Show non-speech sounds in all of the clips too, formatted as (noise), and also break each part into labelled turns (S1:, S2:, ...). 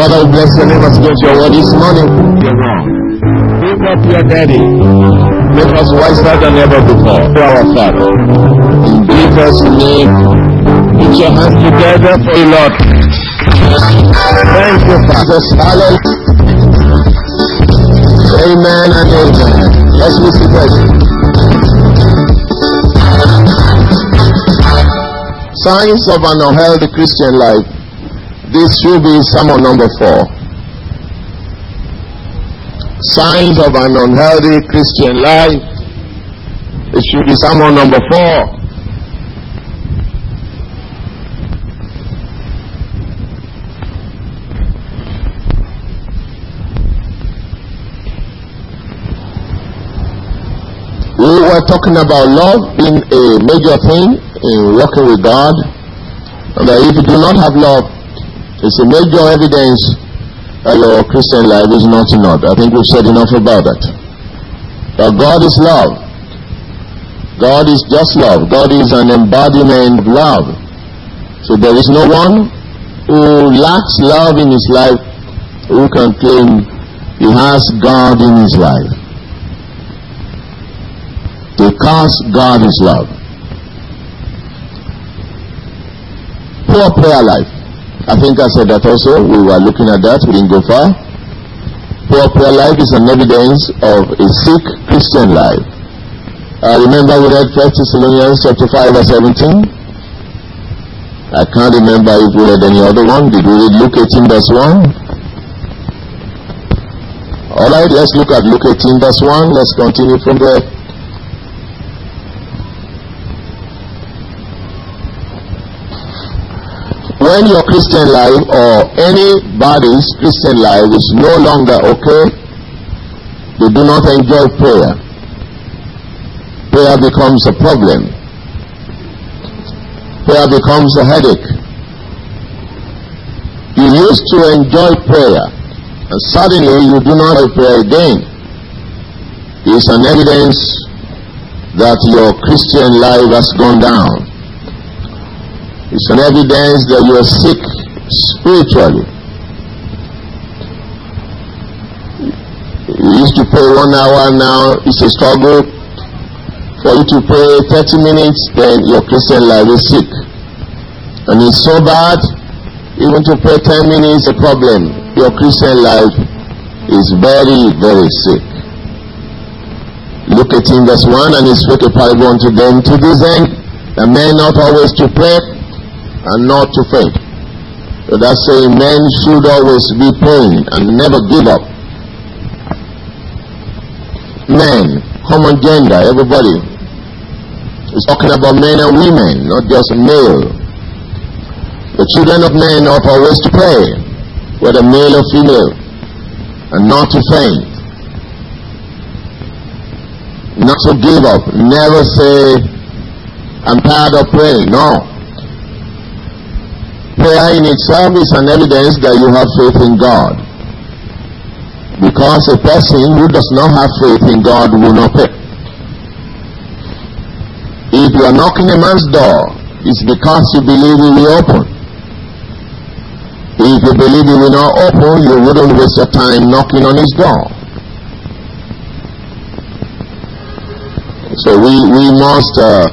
S1: Father, we bless your name as against your word this morning. You're wrong. Pick up your daddy. Make us wiser than ever before. To our Father. In Jesus' name, put your hands together for the Lord. Thank you, Father. Hallelujah. Amen and amen. Let's listen to Signs of an unhealthy Christian life. This should be sermon number four. Signs of an unhealthy Christian life. It should be sermon number four. We were talking about love being a major thing in working with God. And that if you do not have love, it's a major evidence that your Christian life is not order. I think we've said enough about that. That God is love. God is just love. God is an embodiment of love. So there is no one who lacks love in his life who can claim he has God in his life because God is love. Poor prayer life. I think I said that also. We were looking at that. We didn't go far. Poor prayer life is an evidence of a sick Christian life. Uh, remember we read 1 Thessalonians chapter 5 verse 17? I can't remember if we read any other one. Did we read Luke 18 verse 1? Alright, let's look at Luke 18 verse 1. Let's continue from there. When your Christian life or anybody's Christian life is no longer okay, they do not enjoy prayer. Prayer becomes a problem. Prayer becomes a headache. You used to enjoy prayer, and suddenly you do not prayer again. It's an evidence that your Christian life has gone down. It's an evidence that you are sick spiritually. You used to pray one hour now, it's a struggle. For you to pray 30 minutes, then your Christian life is sick. And it's so bad, even to pray 10 minutes a problem. Your Christian life is very, very sick. Look at in verse 1 and he spoke a parable unto them to this end, that men not always to pray, and not to faint. So that's saying men should always be praying and never give up. Men, common gender, everybody. It's talking about men and women, not just male. The children of men ought always to pray, whether male or female, and not to faint. Not to give up. Never say, I'm tired of praying. No prayer in itself is an evidence that you have faith in God. Because a person who does not have faith in God will not pray. If you are knocking a man's door, it's because you believe he will open. If you believe he will not open, you wouldn't waste your time knocking on his door. So we, we must uh,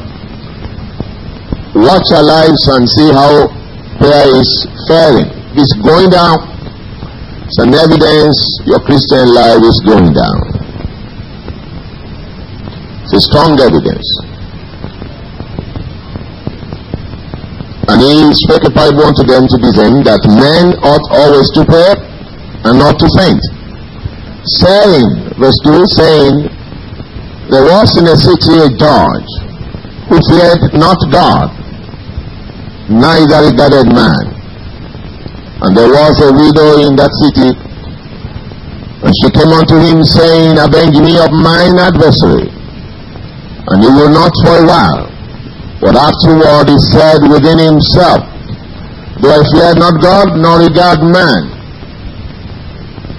S1: watch our lives and see how prayer is falling. It's going down. It's an evidence your Christian life is going down. It's a strong evidence. And he spoke a parable unto them to this end that men ought always to pray and not to faint. Saying, verse 2, saying, there was in a city a judge who feared not God neither regarded man. And there was a widow in that city, and she came unto him, saying, Avenge me of mine adversary. And he will not for a while. But afterward he said within himself, Do I fear not God, nor regard man?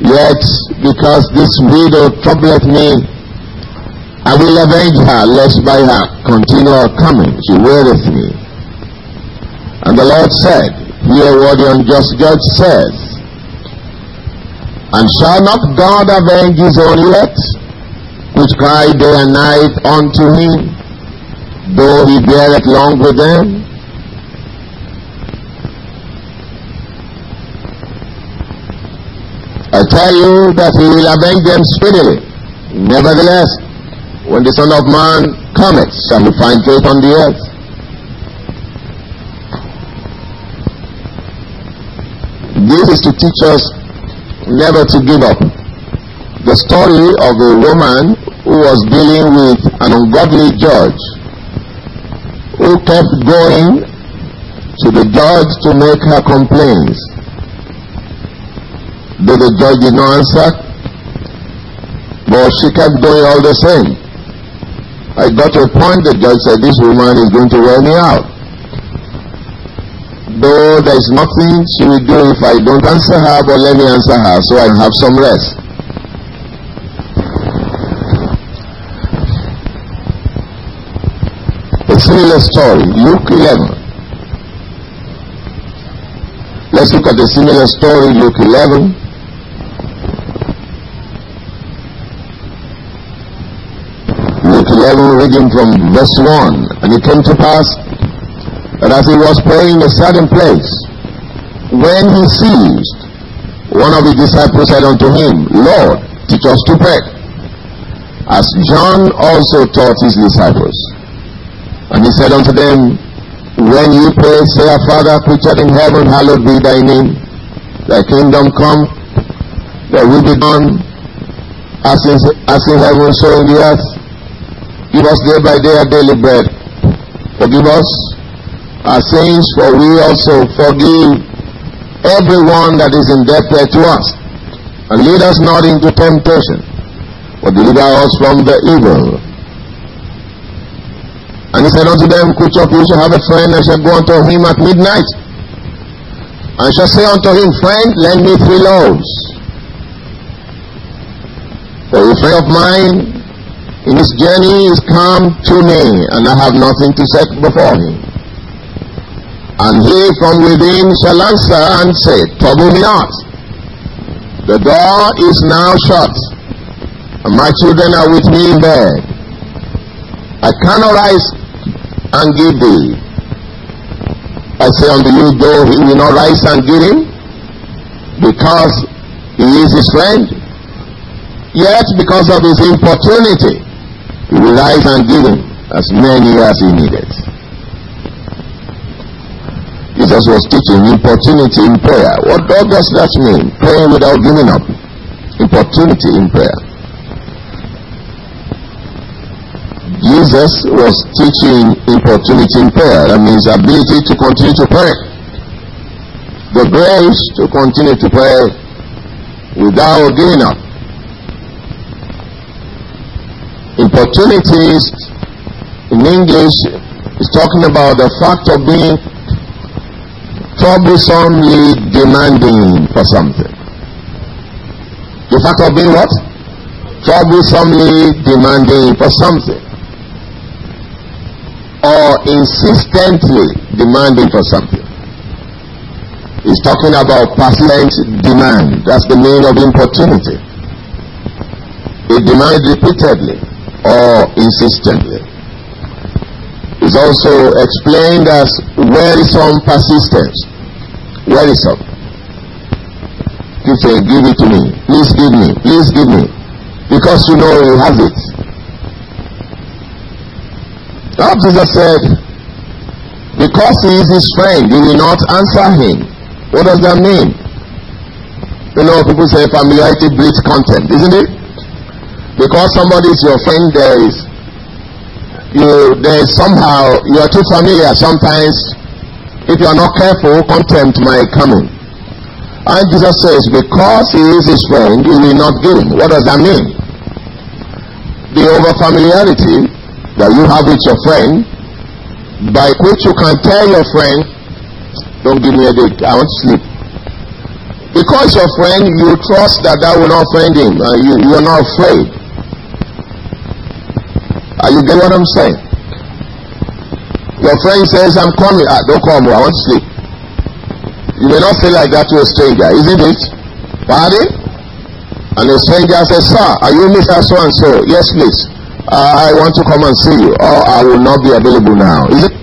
S1: Yet, because this widow troubleth me, I will avenge her, lest by her continual coming she weareth me. And the Lord said, Hear what the unjust judge says. And shall not God avenge his own elect, which cry day and night unto him, though he beareth long with them? I tell you that he will avenge them speedily. Nevertheless, when the Son of Man cometh, shall he find faith on the earth? This is to teach us never to give up. The story of a woman who was dealing with an ungodly judge who kept going to the judge to make her complaints. Though the judge did not answer, but she kept going all the same. I got to a point the judge said, This woman is going to wear me out though there is nothing she will do if I don't answer her, but let me answer her so I have some rest. A similar story, Luke 11. Let's look at the similar story, Luke 11. Luke 11, reading from verse 1. And it came to pass that as he was praying in a certain place, when he ceased, one of his disciples said unto him, Lord, teach us to pray, as John also taught his disciples. And he said unto them, When you pray, say, Our Father, which art in heaven, hallowed be thy name. Thy kingdom come, thy will be done, as in, as in heaven, so in the earth. Give us day by day our daily bread. Forgive us our sins, for we also forgive everyone that is indebted to us. And lead us not into temptation, but deliver us from the evil. And he said unto them, Which of you shall have a friend and shall go unto him at midnight? And shall say unto him, Friend, lend me three loaves. For a friend of mine in his journey is come to me, and I have nothing to set before him. And he from within shall answer and say, Trouble me not. The door is now shut, and my children are with me in bed. I cannot rise and give thee. I say unto you, though he will not rise and give him, because he is his friend, yet because of his importunity, he will rise and give him as many as he needed. Jesus was teaching importunity in prayer. What, does that mean? Praying without giving up. Importunity in prayer. Jesus was teaching importunity in prayer. That means ability to continue to pray. The grace to continue to pray without giving up. Importunity in English is talking about the fact of being troublesomely demanding for something. The fact of being what? Troublesomely demanding for something. Or insistently demanding for something. He's talking about persistent demand. That's the meaning of importunity. It demands repeatedly or insistently. It's also explained as wearisome persistence. Wearisome. Keep saying, give it to me. Please give me. Please give me. Because you know he has it. Now Jesus said, because he is his friend, he will not answer him. What does that mean? You know, people say familiarity breeds contempt, isn't it? Because somebody is your friend, there is you there is somehow you are too familiar sometimes. If you are not careful contempt might come in. And jesus says because he is his friend he will not give him. What does that mean? The over familiarity that you have with your friend by which you can tell your friend don't give me a date i want to sleep. Because your friend you trust that that will not offend him and you, you are not afraid are you get what I'm saying? Your friend says, I'm coming. Ah, don't come. I want to sleep. You may not say like that to a stranger, isn't it? Pardon? And a stranger says, Sir, are you Mr. So and so? Yes, please. Uh, I want to come and see you. Or I will not be available now. Is it?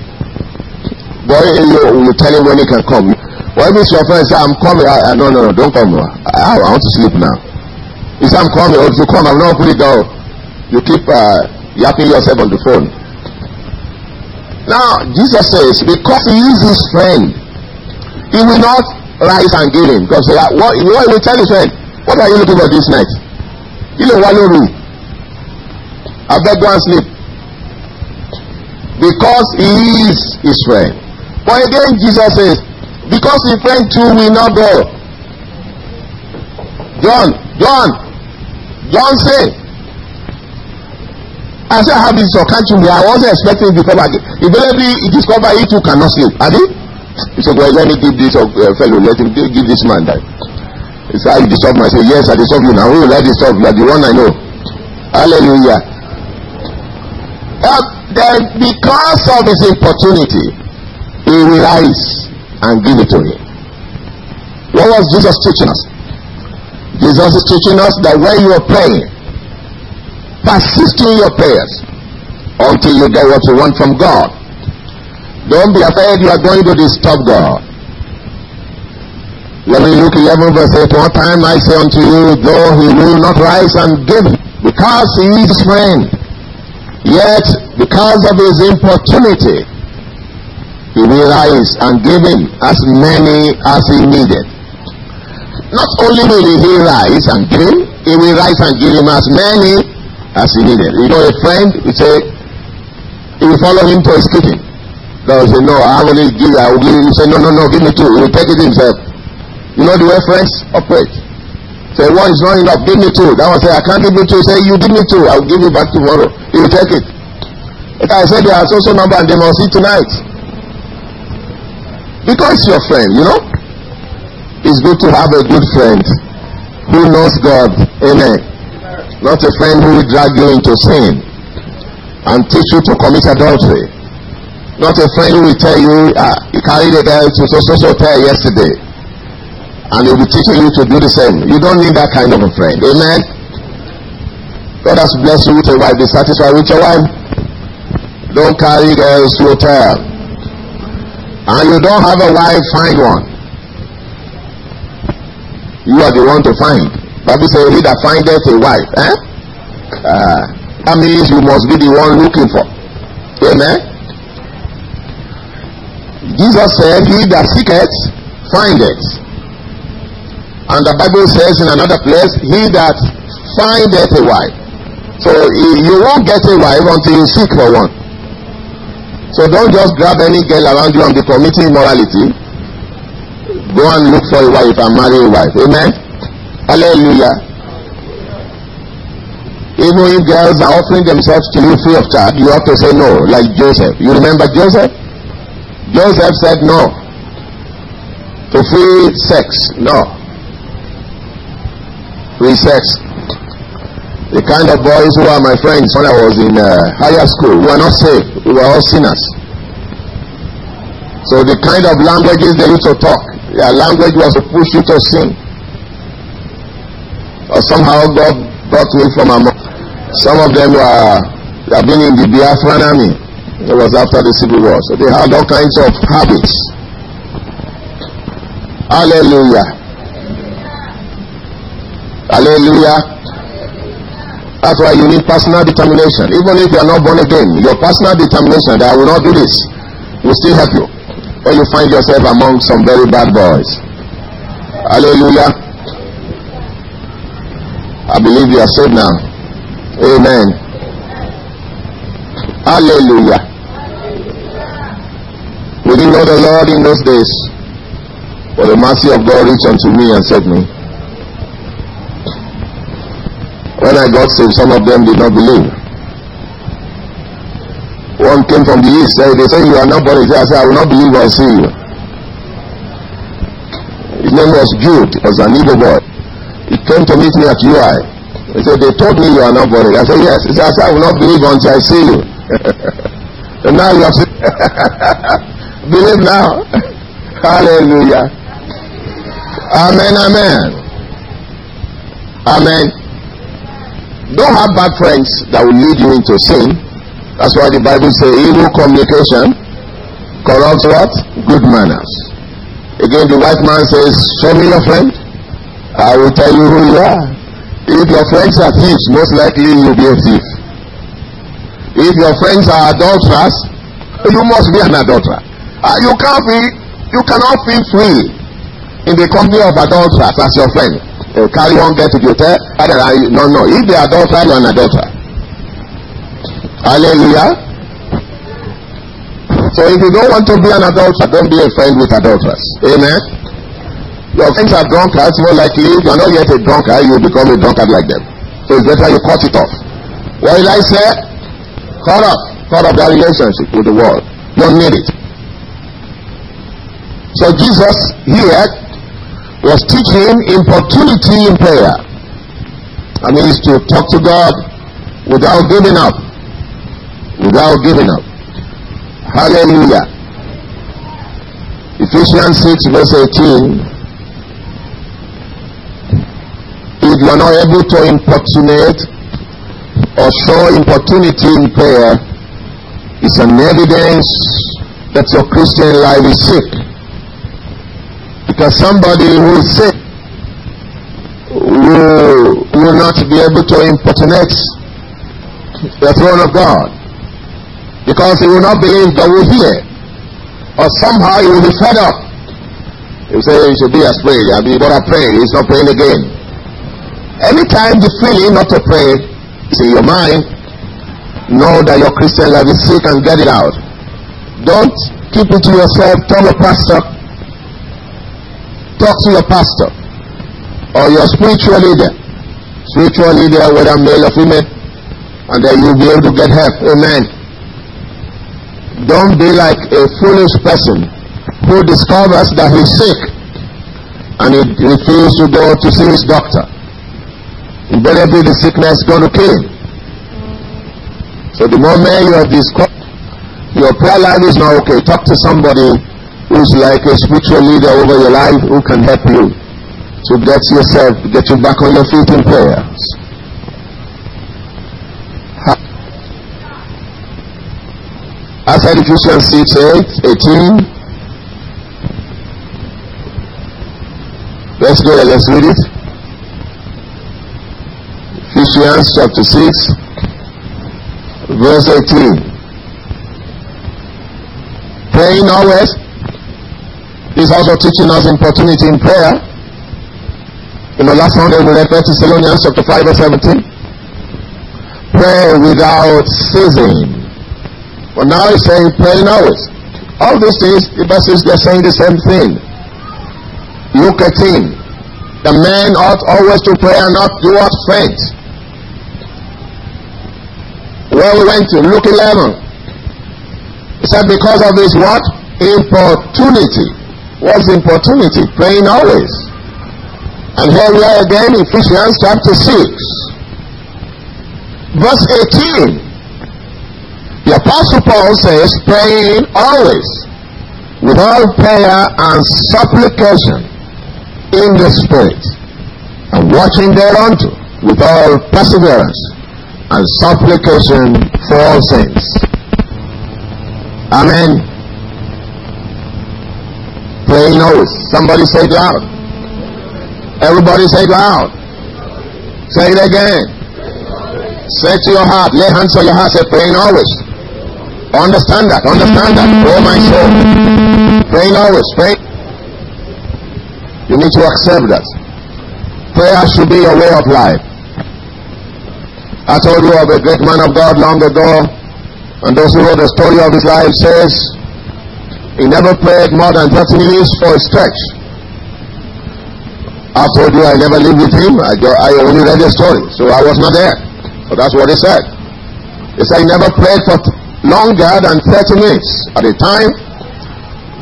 S1: Boy, you, you tell him when he can come. Why if your friend say, I'm coming? I, I, no, no, no, don't come. I, I want to sleep now. He said, I'm coming. If you come, I'm not put it down. You keep uh, yapping yourself on the phone. Now, Jesus says, because he is his friend, he will not rise and give him. Because uh, what, what will tell his friend, what are you looking for this night? You know, one room. I beg and sleep. Because he is his friend. But again, Jesus says, because his friend too will not go. John, John, John say, I said, I have or can't you I wasn't expecting it before, but eventually he discovered he too cannot sleep. They? He said, well, let me give this uh, fellow, let him give this man that. He said, I me. I said, yes, I disturb you now. Who will I disturb? You are the one I know. Hallelujah. Uh, then because of his opportunity, he will rise and give it to him. What was Jesus teaching us? Jesus is teaching us that when you are praying, Persist in your prayers until you get what you want from God. Don't be afraid you are going to disturb God. Let me Luke 11 verse 8. One time I say unto you, though he will not rise and give, because he is friend, yet because of his importunity, he will rise and give him as many as he needed. Not only will he rise and give him, he will rise and give him as many as he needed. You know, a friend, he say, will follow him to his kitchen. God will say, no, I will give you, I will give you. He say, no, no, no, give me two. He will take it himself. You know the way friends operate. Say, one is not enough, give me two. That one say, I can't give you two. Say, you give me two, I will give you back tomorrow. He will take it. If I said, there are so so number and they must eat tonight. Because your friend, you know. It's good to have a good friend who knows God. Amen. Not a friend who will drag you into sin and teach you to commit adultery. Not a friend who will tell you, uh, you carried a girl to so so so yesterday. And he'll be teaching you to do the same. You don't need that kind of a friend. Amen. God has blessed you with a wife. Be satisfied with your wife. Don't carry girls to hotel. And you don't have a wife, find one. You are the one to find. Bible says, He that findeth a wife, eh? Uh, that means you must be the one looking for. Amen. Jesus said, He that seeketh, findeth. And the Bible says in another place, He that findeth a wife. So you won't get a wife until you seek for one. So don't just grab any girl around you and be committing immorality. Go and look for a wife and marry a wife. Amen. Hallelujah. Even if girls are offering themselves to you free of charge, you have to say no, like Joseph. You remember Joseph? Joseph said no to free sex. No. Free sex. The kind of boys who are my friends when I was in uh, higher school, we were not safe. We were all sinners. So the kind of languages they used to talk, their language was to push you to sin or somehow God brought me from among. Some of them were have been in the Biafran army. It was after the civil war, so they had all kinds of habits. Hallelujah. Hallelujah. That's why you need personal determination. Even if you are not born again, your personal determination that I will not do this will still help you when you find yourself among some very bad boys. Hallelujah. I believe you are saved now. Amen. Hallelujah. We didn't know the Lord in those days, but the mercy of God reached unto me and saved me. When I got saved, some of them did not believe. One came from the east, said, they say you are not born again. I said, I will not believe I see you. His name was Jude, was an evil boy. He came to meet me at UI. He said, They told me you are not born I said, Yes. He said, I will not believe until I see you. (laughs) and now you have seen. (laughs) believe now. (laughs) Hallelujah. Amen, amen. Amen. Don't have bad friends that will lead you into sin. That's why the Bible says evil communication corrupts what? Good manners. Again, the white man says, Show me your friend. I will tell you who you are. If your friends are thieves, most likely you'll be a thief. If your friends are adulterers, you must be an adulterer. Uh, you can't be, you cannot feel free in the company of adulterers as your friend. You carry on, get to the hotel. No, no. If they are adulterer, you're an adulterer. Hallelujah. So if you don't want to be an adulterer, don't be a friend with adulterers. Amen. Your friends are drunkards, more likely, if you're not yet a drunkard, you will become a drunkard like them. So it's better you cut it off. What did I say? Cut off. Cut off that relationship with the world. You don't need it. So Jesus here was teaching importunity in prayer. That means to talk to God without giving up. Without giving up. Hallelujah. Ephesians 6 verse 18. If you are not able to importunate or show importunity in prayer, it's an evidence that your Christian life is sick. Because somebody who is sick will, will not be able to importunate the throne of God. Because he will not believe God will hear. Or somehow he will be fed up. He will say, you should be as prayed. I mean, but I pray. He's not praying again. Anytime the feeling not to pray is in your mind, know that your Christian life is sick and get it out. Don't keep it to yourself. Tell the pastor, talk to your pastor or your spiritual leader. Spiritual leader, whether male or female, and then you'll be able to get help. Amen. Don't be like a foolish person who discovers that he's sick and he refuses to go to see his doctor. Invariably, the sickness is going to kill him. So the moment you have discovered your prayer life is not okay, talk to somebody who's like a spiritual leader over your life who can help you to get yourself, get you back on your feet in prayers. I said Ephesians 6, 8, 18. Let's go let's read it. Ephesians chapter 6, verse 18. Praying always is also teaching us importunity in prayer. In the last Sunday, we read 1 Thessalonians chapter 5 verse 17. Pray without ceasing. But now he's saying pray always. All these things, the verses, they're saying the same thing. Look at him. The man ought always to pray and not do what faint. Where we went to, Luke 11. He said, because of this what? Importunity. What's importunity? Praying always. And here we are again, Ephesians chapter 6, verse 18. The Apostle Paul says, praying always, with all prayer and supplication in the Spirit, and watching thereunto with all perseverance and supplication for all saints. Amen. Praying always. Somebody say it loud. Everybody say it loud. Say it again. Say to your heart. Lay hands on your heart. Say praying always. Understand that. Understand that. Oh my soul. Praying always. Pray. You need to accept that. Prayer should be your way of life. I told you of a great man of God long ago, and those who wrote the story of his life says he never prayed more than 30 minutes for a stretch. I told you I never lived with him. I, I only read the story, so I was not there. But that's what he said. He said he never prayed for longer than 30 minutes at a time,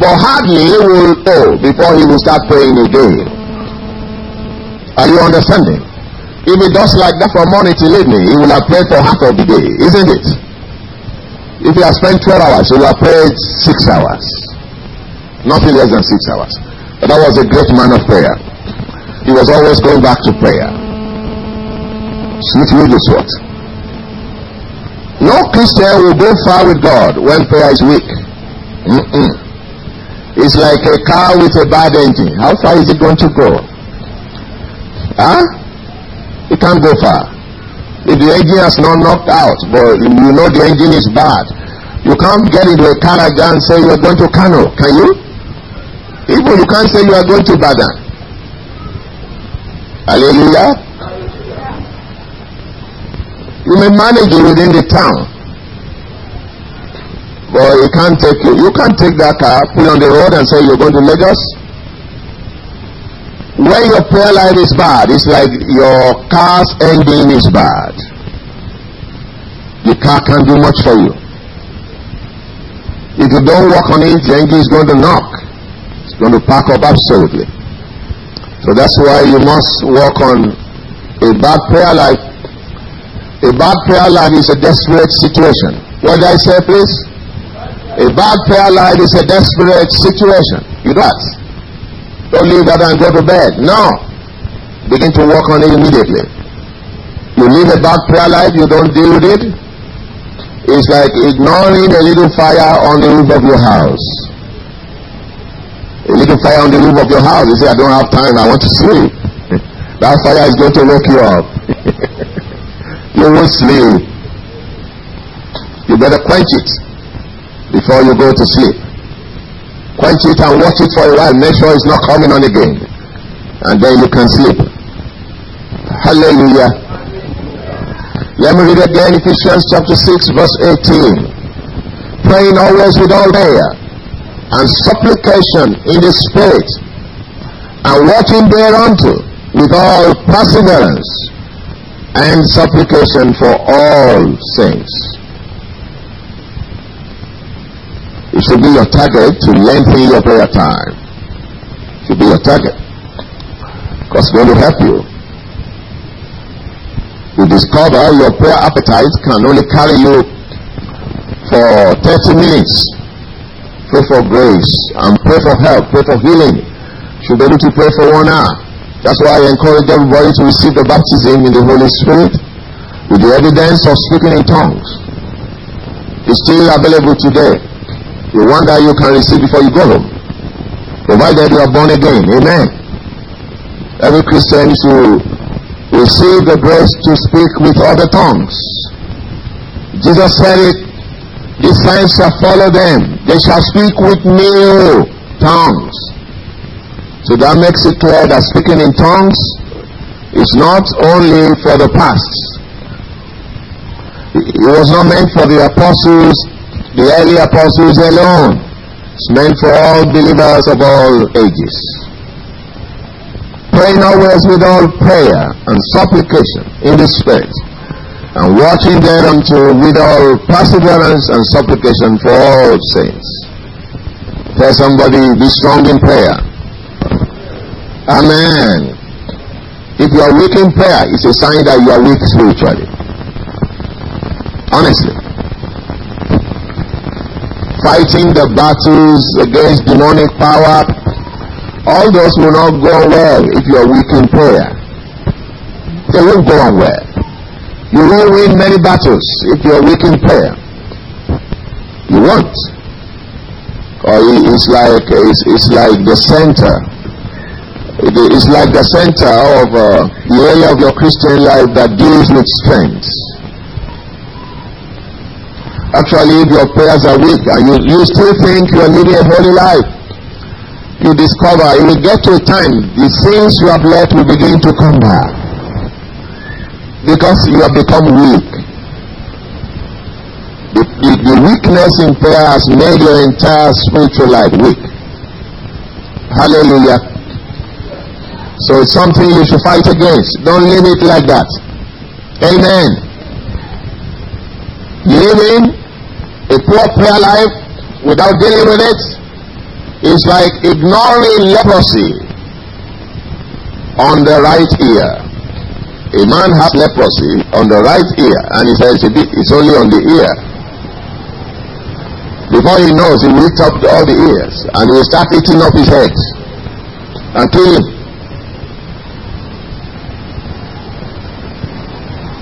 S1: but hardly will go before he will start praying again. Are you understanding? If he does like that from morning till evening, he will have prayed for half of the day, isn't it? If he has spent 12 hours, he will have prayed 6 hours. Nothing less than 6 hours. But that was a great man of prayer. He was always going back to prayer. Sweet is what? No Christian will go far with God when prayer is weak. Mm-mm. It's like a car with a bad engine. How far is it going to go? Huh? It can't go far. If the engine has not knocked out, but you know the engine is bad, you can't get into a car and say you are going to Kano, can you? Even you can't say you are going to Ibadan. Hallelujah. You may manage it within the town. But you can't take it. You can't take that car, put it on the road and say you're going to Lagos. When your prayer life is bad, it's like your car's engine is bad. The car can't do much for you. If you don't work on it, the engine is going to knock. It's going to pack up absolutely. So that's why you must work on a bad prayer life a bad prayer life is a desperate situation. What did I say, please? A bad prayer life is a desperate situation. You do that. Don't leave that and go to bed. No. Begin to work on it immediately. You live a bad prayer life, you don't deal with it. It's like ignoring a little fire on the roof of your house. A little fire on the roof of your house. You say, I don't have time, I want to sleep. (laughs) that fire is going to wake you up. (laughs) you won't sleep. You better quench it before you go to sleep. Quench it and watch it for a while. Make sure it's not coming on again. And then you can sleep. Hallelujah. Let me read again Ephesians chapter 6, verse 18. Praying always with all prayer and supplication in the Spirit, and watching thereunto with all perseverance and supplication for all saints. It should be your target to lengthen your prayer time. It should be your target. Because going to help you. You discover your prayer appetite can only carry you for 30 minutes. Pray for grace and pray for help, pray for healing. Should be able to pray for one hour. That's why I encourage everybody to receive the baptism in the Holy Spirit with the evidence of speaking in tongues. It's still available today. The one that you can receive before you go home. Provided you are born again. Amen. Every Christian should receive the grace to speak with other tongues. Jesus said it. These signs shall follow them. They shall speak with new tongues. So that makes it clear that speaking in tongues is not only for the past. It was not meant for the apostles, the early apostles alone. It's meant for all believers of all ages. Praying always with all prayer and supplication in the Spirit, and watching thereunto with all perseverance and supplication for all saints. Tell somebody, be strong in prayer. Amen. If you are weak in prayer, it's a sign that you are weak spiritually. Honestly. Fighting the battles against demonic power, all those will not go well if you are weak in prayer. They won't go on well. You won't win many battles if you are weak in prayer. You won't. Or it's like it's, it's like the center it's like the center of uh, the area of your Christian life that deals with strength. Actually, if your prayers are weak and you, you still think you are living a holy life, you discover you will get to a time the sins you have left will begin to come back. Because you have become weak. The, the, the weakness in prayer has made your entire spiritual life weak. Hallelujah. So it's something you should fight against. Don't leave it like that. Amen. Living a poor prayer life without dealing with it is like ignoring leprosy on the right ear. A man has leprosy on the right ear and he says it's only on the ear. Before he knows, he lift up all the ears and he will start eating up his head and.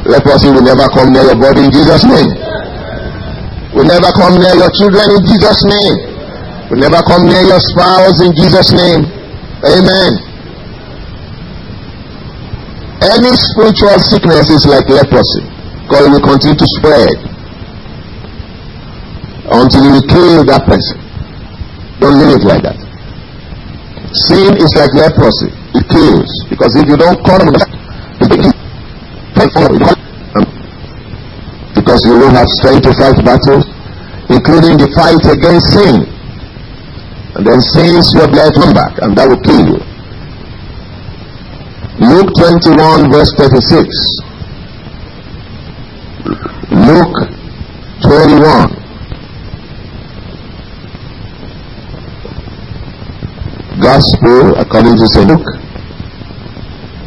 S1: Leprosy will never come near your body in Jesus' name. Will never come near your children in Jesus' name. Will never come near your spouse in Jesus' name. Amen. Any spiritual sickness is like leprosy it will continue to spread until you kill that person. Don't leave it like that. Sin is like leprosy. It kills. Because if you don't come because you will have strength to fight battles, including the fight against sin. And then sin's your blood come back, and that will kill you. Luke 21, verse 36. Luke 21. Gospel according to St. Luke,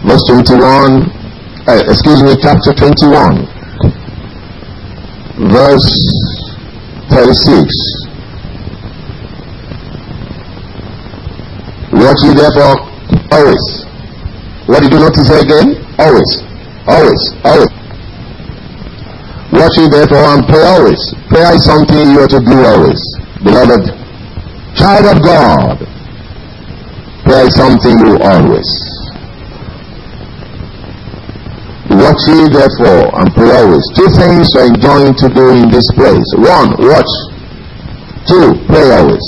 S1: verse 21, uh, excuse me, chapter 21, verse 36. Watch ye therefore always. What did you notice again? Always. Always. Always. Watch ye therefore and pray always. Prayer is something you are to do always. Beloved, child of God, prayer is something you always. Watch ye therefore and pray always. Two things are enjoying to do in this place. One, watch. Two, pray always.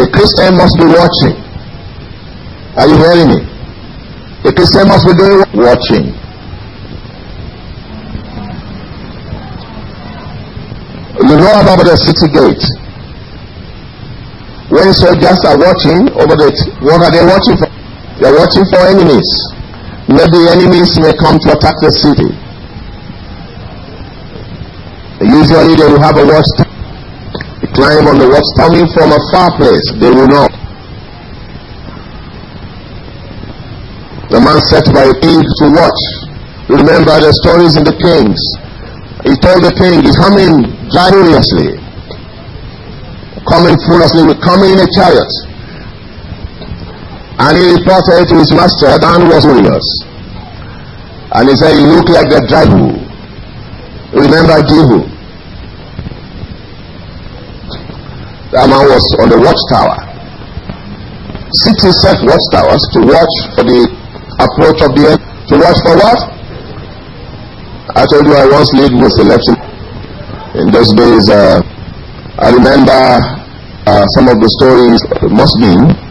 S1: A Christian must be watching. Are you hearing me? A Christian must be doing watching. You know about the city gate. When soldiers are watching over the, what are they watching for? They're watching for enemies. Maybe enemies may come to attack the city. Usually they will have a watch They climb on the watch coming from a far place. They will know. The man set by a king to watch. Remember the stories in the kings. He told the king, he's coming gloriously. Coming foolishly, coming in a chariot. And he reported to his master, Dan was warriors. And he said, You look like the devil. Remember Jehu? That man was on the watchtower. City set watchtowers to watch for the approach of the end. To watch for what? I told you I once lived with election. In those days, uh, I remember uh, some of the stories, Muslim,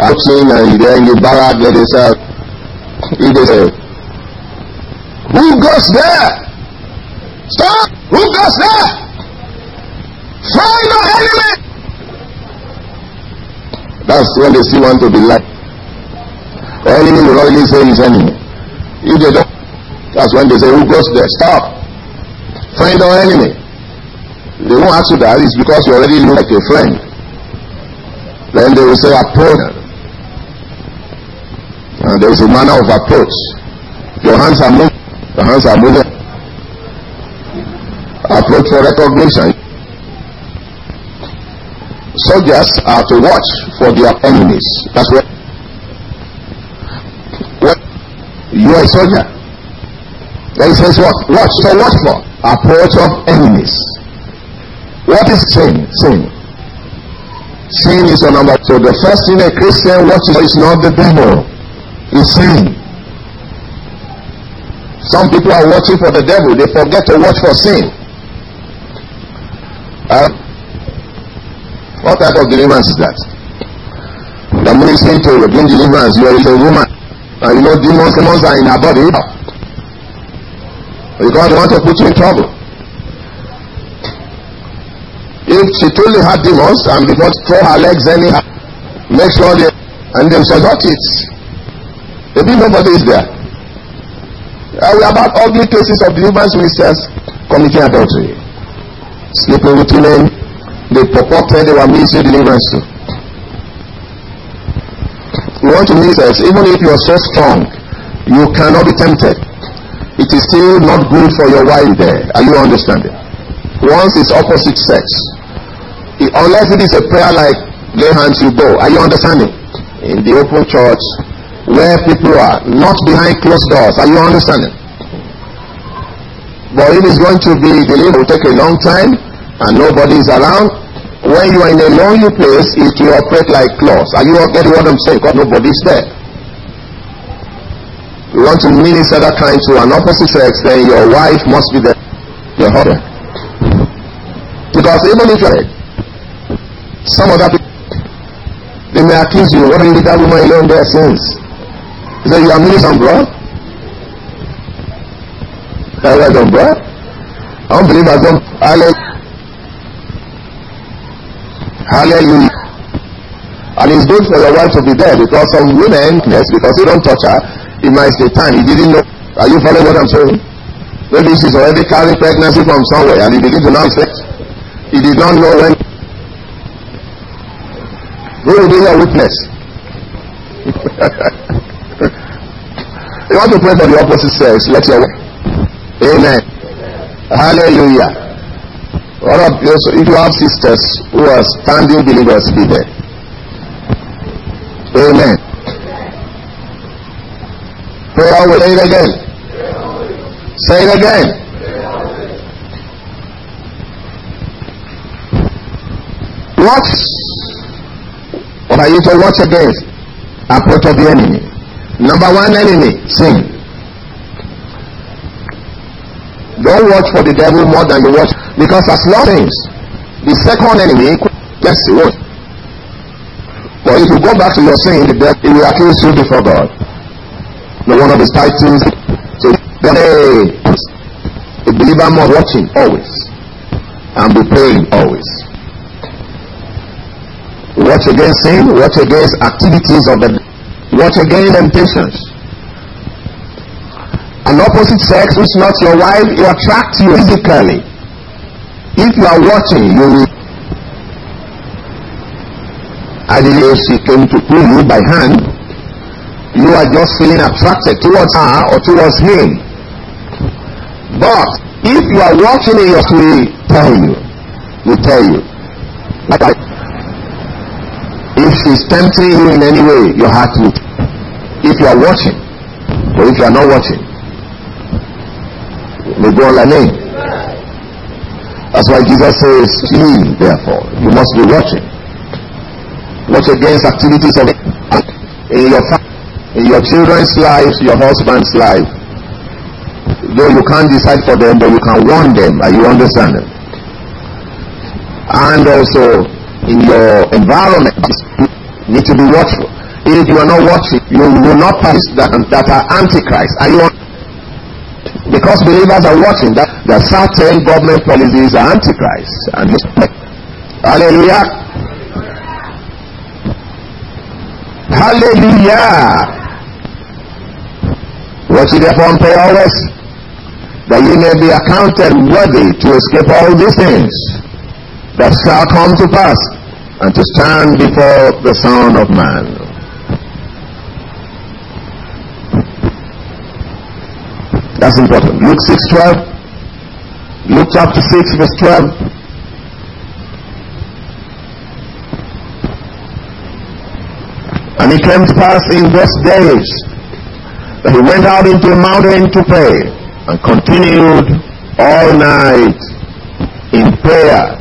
S1: Outside and then you barrack is a it is a who goes there? Stop! Who goes there? Find the enemy! That's when they still want to be like. The enemy will always say his enemy. If they don't, that's when they say, Who goes there? Stop! Find our enemy. They won't ask you that, it's because you already look like a friend. Then they will say, Approach. And there is a manner of approach. Your hands are moving. Your hands are moving. Approach for recognition. Soldiers are to watch for their enemies. That's what. What? You are a soldier. Then he says what? Watch. So watch for approach of enemies. What is sin? Sin. Sin is a number. So the first thing a Christian watches is not the devil is sin. Some people are watching for the devil, they forget to watch for sin. Uh, what type of deliverance is that? The ministry to bring deliverance, you are a woman. And you know demons, demons are in her body. Because they want to put you in trouble. If she truly had demons and before throw her legs anyhow, make sure they and then subdue it. Maybe nobody is there. Uh, we had ugly cases of deliverance ministers committing adultery, sleeping with women. They purported they were ministering deliverance to. You want to minister, even if you are so strong, you cannot be tempted. It is still not good for your wife there. Are you understanding? Once it's opposite sex, unless it is a prayer like lay hands, you go. Are you understanding? In the open church, where people are, not behind closed doors. Are you understanding? But if it's going to be delivered, it will take a long time and nobody is around. When you are in a lonely place, it will operate like claws. Are you getting what I'm saying? Because nobody is there. You want to minister that kind to an opposite sex, then your wife must be there. Your husband. Because even if you're some other people, they may accuse you, what did that woman alone there since? He said, you are ministering, bro. Well done, bro. Unbelievers don't. Hallelujah. And it's good for your wife to be there because some women, yes, because you don't touch her, it might say time. He didn't know. Are you following what I'm saying? Maybe she's already carrying pregnancy from somewhere and he begins to now sex. He did not know when. Who will be your witness? (laughs) you want to pray for the opposite sex, let your Amen. Hallelujah. What of if you have sisters who are standing believers, be there. Amen. Pray always. Say it again. Say it again. Watch. What are you to watch against? Approach of the enemy. Number one enemy, sin. Don't watch for the devil more than you watch because as long as the second enemy yes it was. But if you go back to your sin, the devil will accuse you before God. No one of his titles. So hey, a believer more watching always and be praying always. Watch against sin, watch against activities of the watch against temptations an opposite sex which not your wife, it attracts you physically. If you are watching, you will. Ideally, she came to pull you by hand. You are just feeling attracted towards her or towards him. But if you are watching it, will tell you. We tell you. Like, if she's tempting you in any way, your heart will. If you are watching, or if you are not watching, May God name. That's why Jesus says, Flee, therefore. You must be watching. Watch against activities of in your in your children's lives, your husband's life. Though you can't decide for them, but you can warn them. Are you understanding? And also in your environment, you need to be watchful. If you are not watching, you will not pass that, that are antichrist. Are you because believers are watching that the certain government policies are antichrist. And hallelujah. Hallelujah. Watch it therefore pray always that ye may be accounted worthy to escape all these things that shall come to pass and to stand before the Son of Man. That's important. Luke 6 12. Luke chapter 6, verse 12. And it came to pass in those days that he went out into a mountain to pray and continued all night in prayer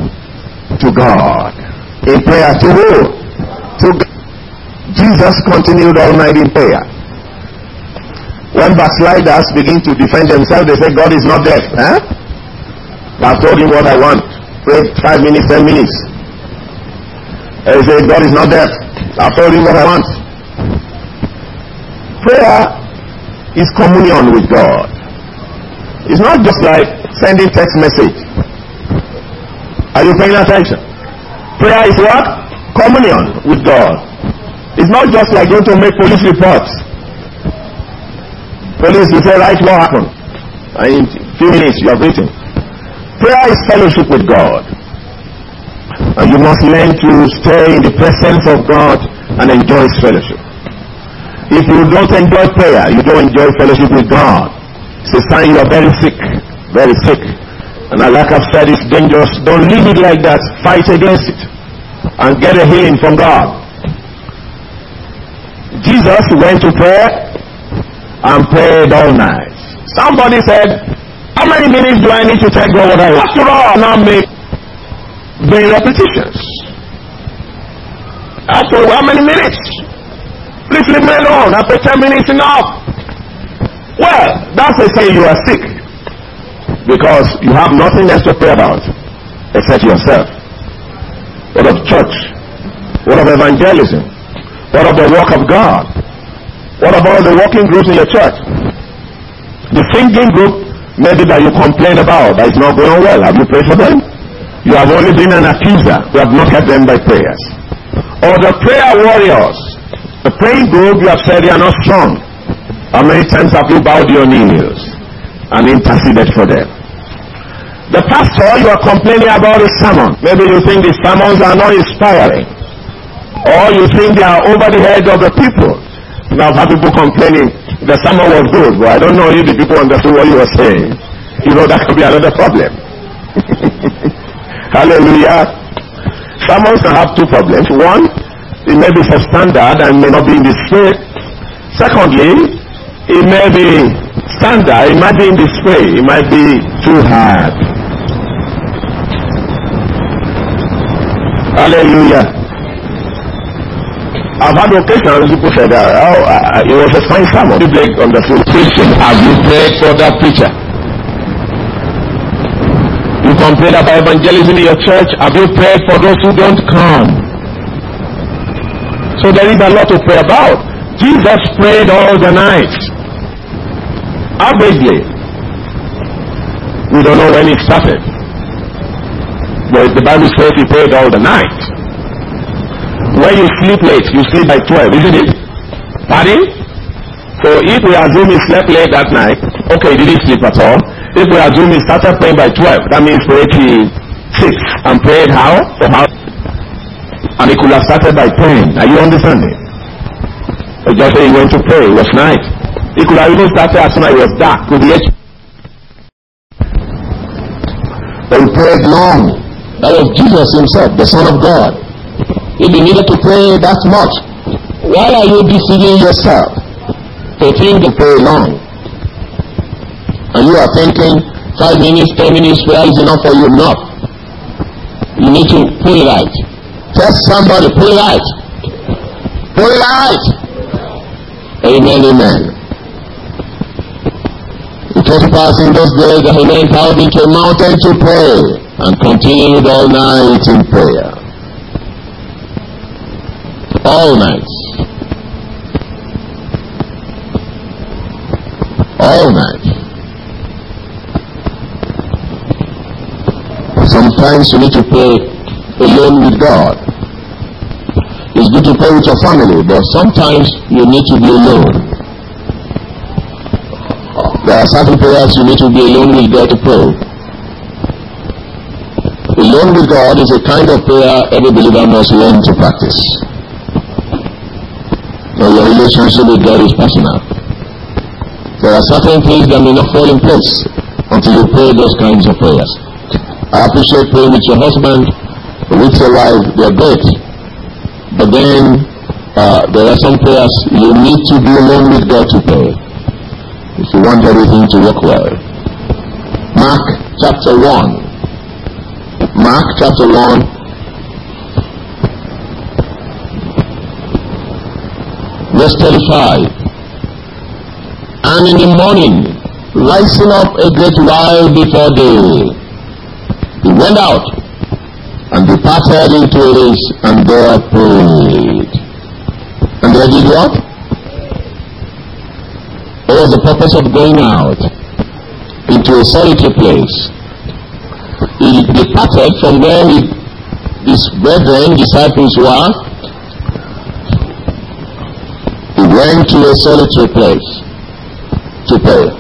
S1: to God. In prayer to who? To. Jesus continued all night in prayer. When backsliders begin to defend themselves, they say God is not deaf. Huh? I've told him what I want. Wait five minutes, ten minutes. They say God is not deaf. I've told him what I want. Prayer is communion with God. It's not just like sending text message. Are you paying attention? Prayer is what? Communion with God. It's not just like going to make police reports. Police will say, right, what happened? In a few minutes you have written. Prayer is fellowship with God. And you must learn to stay in the presence of God and enjoy His fellowship. If you don't enjoy prayer, you don't enjoy fellowship with God. It's a sign you are very sick, very sick. And like I've said, it's dangerous. Don't leave it like that. Fight against it and get a healing from God. Jesus went to prayer and prayed all night. Somebody said, How many minutes do I need to take God what I want? After all, now make vain repetitions. After how many minutes? Please leave me alone. After 10 minutes, enough. Well, that's a say you are sick. Because you have nothing else to pray about except yourself. What of church? What of evangelism? What of the work of God? What about the working groups in your church? The singing group, maybe that you complain about, that is not going well. Have you prayed for them? You have only been an accuser. You have not helped them by prayers. Or the prayer warriors, the praying group, you have said they are not strong. How many times have you bowed your knees and interceded for them? The pastor, you are complaining about his sermon. Maybe you think the sermons are not inspiring. Or you think they are over the head of the people. Now I've had people complaining the sermon was good, but I don't know if the people understood what you were saying. You know that could be another problem. (laughs) Hallelujah. Sermons can have two problems. One, it may be substandard and may not be in the spirit. Secondly, it may be standard, it might be in the spirit, it might be too hard. Hallelujah. I've had occasions people said, uh, oh, uh, it was a fine sermon. You on the full preaching. Have you prayed for that preacher? You complain about evangelism in your church. Have you prayed for those who don't come? So there is a lot to pray about. Jesus prayed all the night. Averagely. We don't know when it started. But the Bible says he prayed all the night. When you sleep late, you sleep by 12, isn't it? Pardon? So if we assume he slept late that night, okay, he didn't sleep at all? If we assume he started praying by 12, that means for 86. And prayed how? For how? And he could have started by 10. Are you understanding? Or just say he went to pray, it was night. He could have even started as soon as it was dark. Could be But he prayed long. That was Jesus himself, the Son of God. If you needed to pray that much, why are you deceiving yourself to think to pray long? And you are thinking five minutes, ten minutes prayer is enough for you. Not. You need to it right. Tell somebody, it right. It right. Amen, amen. Passed in those days that he went out into a mountain to pray and continued all night in prayer all night. All night. Sometimes you need to pray alone with God. It's good to pray with your family, but sometimes you need to be alone. Certain prayers you need to be alone with God to pray. Alone with God is a kind of prayer every believer must learn to practice. But your relationship with God is personal. There are certain things that may not fall in place until you pray those kinds of prayers. I appreciate praying with your husband, with your wife, they're great. But then uh, there are some prayers you need to be alone with God to pray you want everything to work well. Mark chapter 1. Mark chapter 1 Verse 35. And in the morning, rising up a great while before day, he went out and departed into a race and there prayed. And there did what? Was the purpose of going out into a solitary place? He departed from where his brethren, disciples were, He went to a solitary place to pray.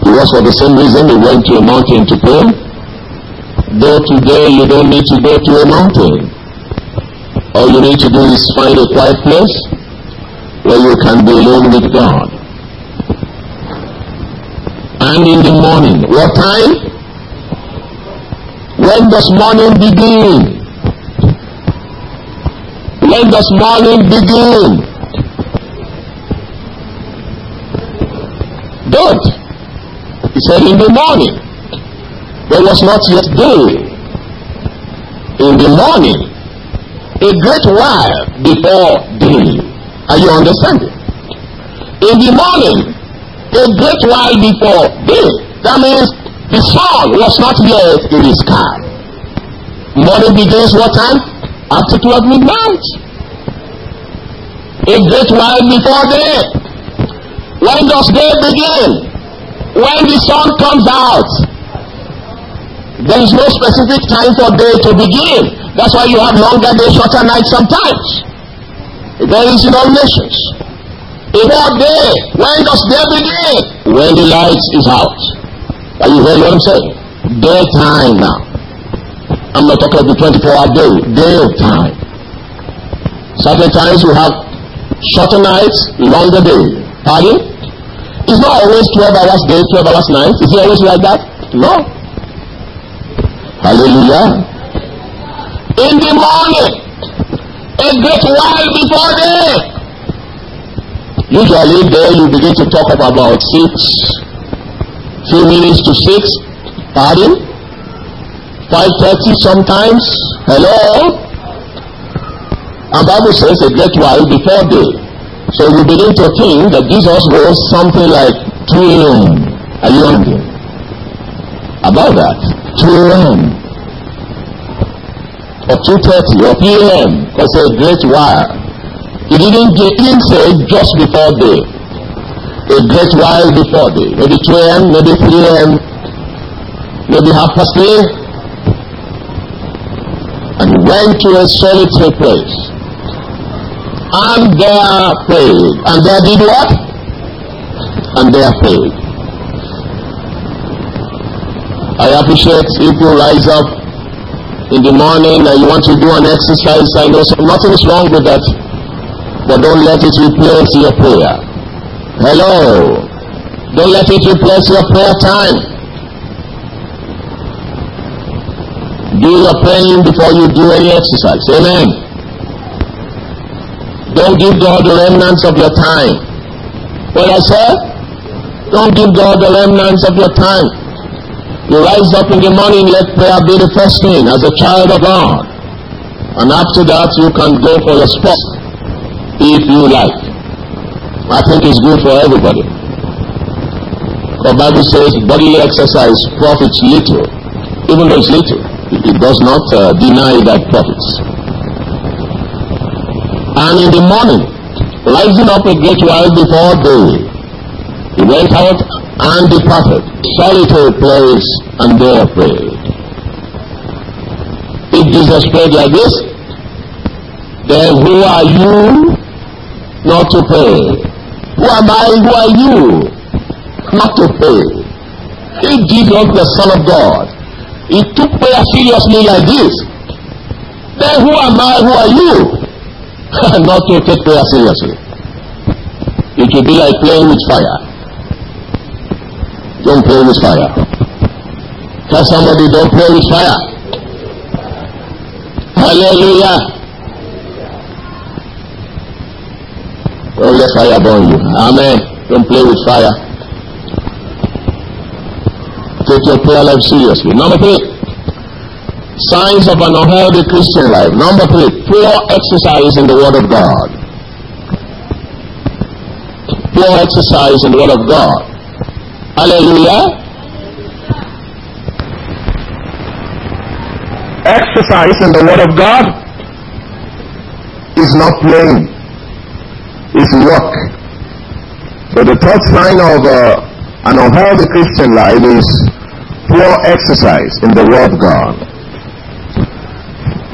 S1: It was for the same reason he went to a mountain to pray. Though today you don't need to go to a mountain. All you need to do is find a quiet place where you can be alone with God. And in the morning, what time? When does morning begin? When does morning begin? Don't. He said, In the morning, there was not yet day. In the morning, a great while before day. Are you understanding? In the morning, a great while before day. That means the sun was not yet in the sky. Morning begins what time? After 12 midnight. A great while before day. When does day begin? When the sun comes out. There is no specific time for day to begin. That's why you have longer days, shorter nights sometimes. It varies in all nations. Before day, when does day begin? When the light is out. Are you hearing what I'm saying? Daytime now. I'm not talking about the 24 hour day, day of time. Certain times we have shorter nights, longer day. Pardon? It's not always 12 hours day, 12 hours night. Is it always like that? No. Hallelujah. In the morning, a great while before day. Usually there you begin to talk about six, few minutes to six. Pardon? 5.30 sometimes. Hello? And Bible says a great while before day. So you begin to think that Jesus was something like 2 a.m. Are you hungry? About that. 2 a.m. Or 2.30 or p.m. That's a great while. He didn't, get, say just before day. A great while before day. Maybe 2 a.m., maybe 3 a.m., maybe half past 3. And he went to a solitary place and there prayed. And there did what? And they are prayed. I appreciate if you rise up in the morning and you want to do an exercise. I know so nothing is wrong with that. But don't let it replace your prayer. Hello. Don't let it replace your prayer time. Do your praying before you do any exercise. Amen. Don't give God the remnants of your time. What I said? Don't give God the remnants of your time. You rise up in the morning, let prayer be the first thing as a child of God. And after that, you can go for your sport if you like. I think it's good for everybody. The Bible says bodily exercise profits little. Even though it's little, it does not uh, deny that profits. And in the morning, rising up a great while before day, he went out and departed, solitary place, and there prayed. If Jesus prayed like this, then who are you not to pray? Who am I? Who are you not to pray? If Jesus, the Son of God, he took prayer seriously like this, then who am I? Who are you? (laughs) not to take prayer seriously. It will be like playing with fire. Don't play with fire. Tell somebody don't play with fire. Hallelujah. Don't let fire burn you. Amen. Don't play with fire. Take your prayer life seriously. Number three. Signs of an unhealthy Christian life. Number three, poor exercise in the Word of God. Poor exercise in the Word of God. Hallelujah. Exercise in the Word of God is not playing, it's work. So the third sign of uh, an unhealthy Christian life is poor exercise in the Word of God.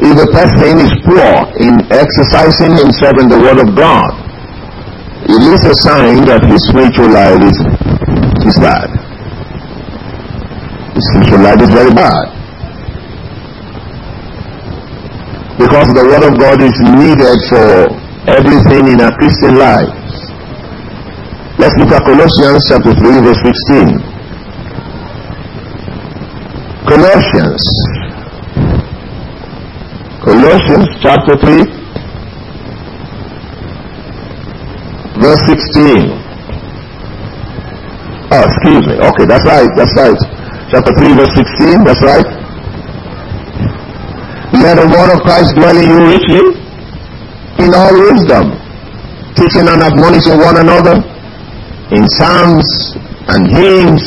S1: If a person is poor in exercising himself in the Word of God, it is a sign that his spiritual life is, is bad. His spiritual life is very bad. Because the Word of God is needed for everything in a Christian life. Let's look at Colossians chapter 3 verse 16. Colossians Colossians chapter 3, verse 16. Oh, excuse me. Okay, that's right. That's right. Chapter 3, verse 16. That's right. Let the word of Christ dwell in you richly in all wisdom, teaching and admonishing one another in psalms and hymns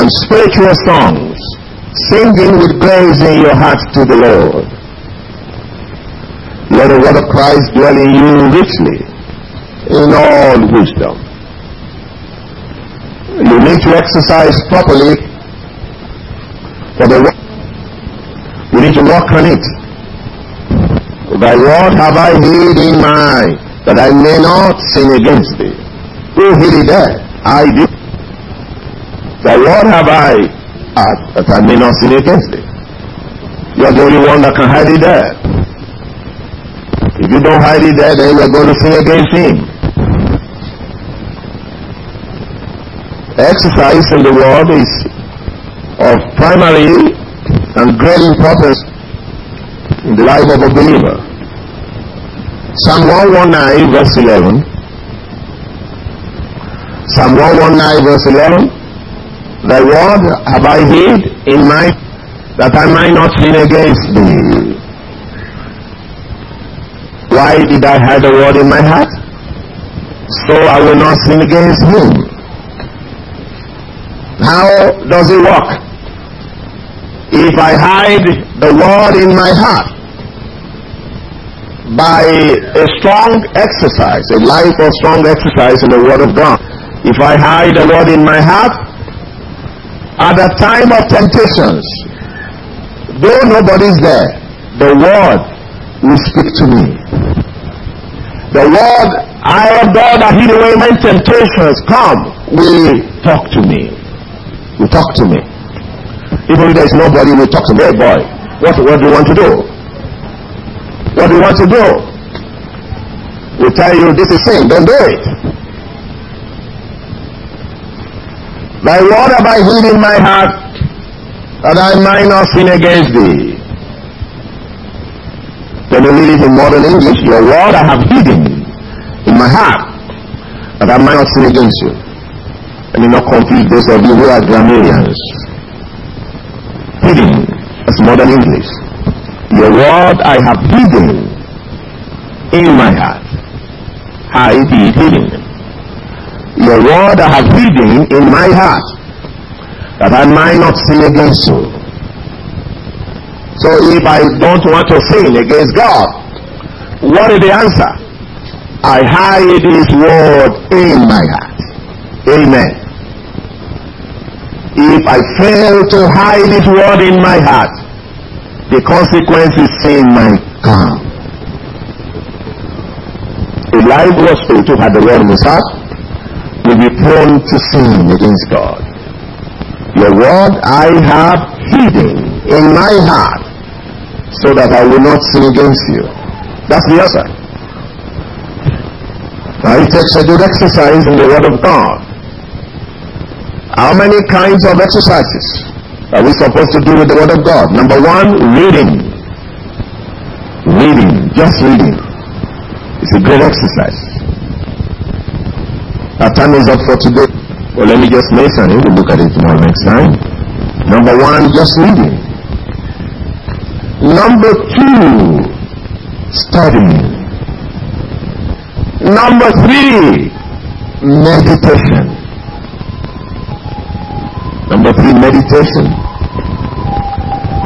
S1: and spiritual songs, singing with grace in your hearts to the Lord. Let the word of Christ dwell in you richly in all wisdom. You need to exercise properly for the word. You need to work on it. Thy word have I hid in my that I may not sin against thee. Who hid it there? I did. Thy word have I uh, that I may not sin against thee. You are the only one that can hide it there. If you don't hide it there, then you're going to sin against Him. Exercise in the world is of primary and great importance in the life of a believer. Psalm 119 verse 11. Psalm 119 verse 11. Thy word have I hid in my that I might not sin against thee. Why did I hide the word in my heart? So I will not sin against him. How does it work? If I hide the word in my heart by a strong exercise, a life of strong exercise in the word of God, if I hide the word in my heart, at the time of temptations, though nobody's there, the word will speak to me. The word I am God that hid away my temptations come will talk to me. Will talk to me. Even if there's nobody you talk to me. Hey boy, what, what do you want to do? What do you want to do? We tell you this is sin, don't do it. Thy word have I hid in my heart that I might not sin against thee. When you read it in modern English, your word I have hidden in my heart that I might not sin against you. And you not confuse those of you who are grammarians. Hidden. That's modern English. Your word I have hidden in my heart. Hide it hidden. Your word I have hidden in my heart that I might not sin against you. So if I don't want to sin against God, what is the answer? I hide his word in my heart. Amen. If I fail to hide his word in my heart, the consequence is sin might come. Elijah was to have the word in his heart will be prone to sin against God. Your word I have hidden in my heart so that I will not sin against you. That's the answer. Now it takes a good exercise in the Word of God. How many kinds of exercises are we supposed to do with the Word of God? Number one, reading. Reading, just reading. It's a great exercise. Our time is up for today. Well, let me just mention it. We'll look at it tomorrow next time. Number one, just reading. Number two, studying. Number three, meditation. Number three, meditation.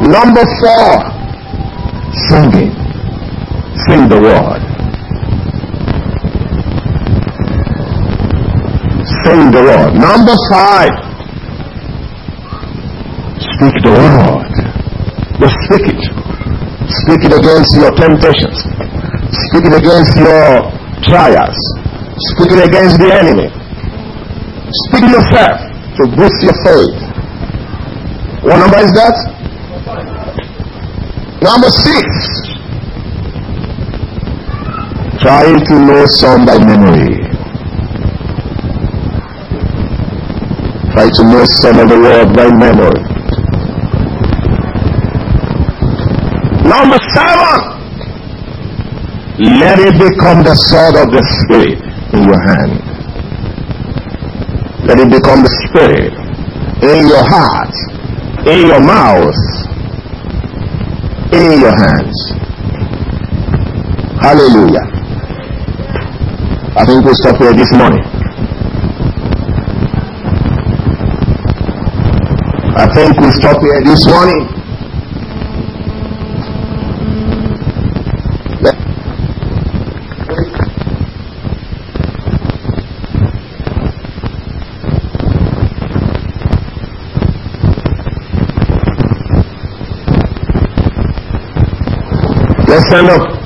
S1: Number four, singing. Sing the word. Sing the word. Number five, speak the word. Just speak it. Speak it against your temptations. Speak it against your trials. Speak it against the enemy. Speak yourself to boost your faith. What number is that? Number six. Try to know some by memory. Try to know some of the word by memory. Number seven. Let it become the sword of the Spirit in your hand. Let it become the spirit in your heart, in your mouth, in your hands. Hallelujah. I think we'll stop here this morning. I think we stop here this morning. Let's stand up.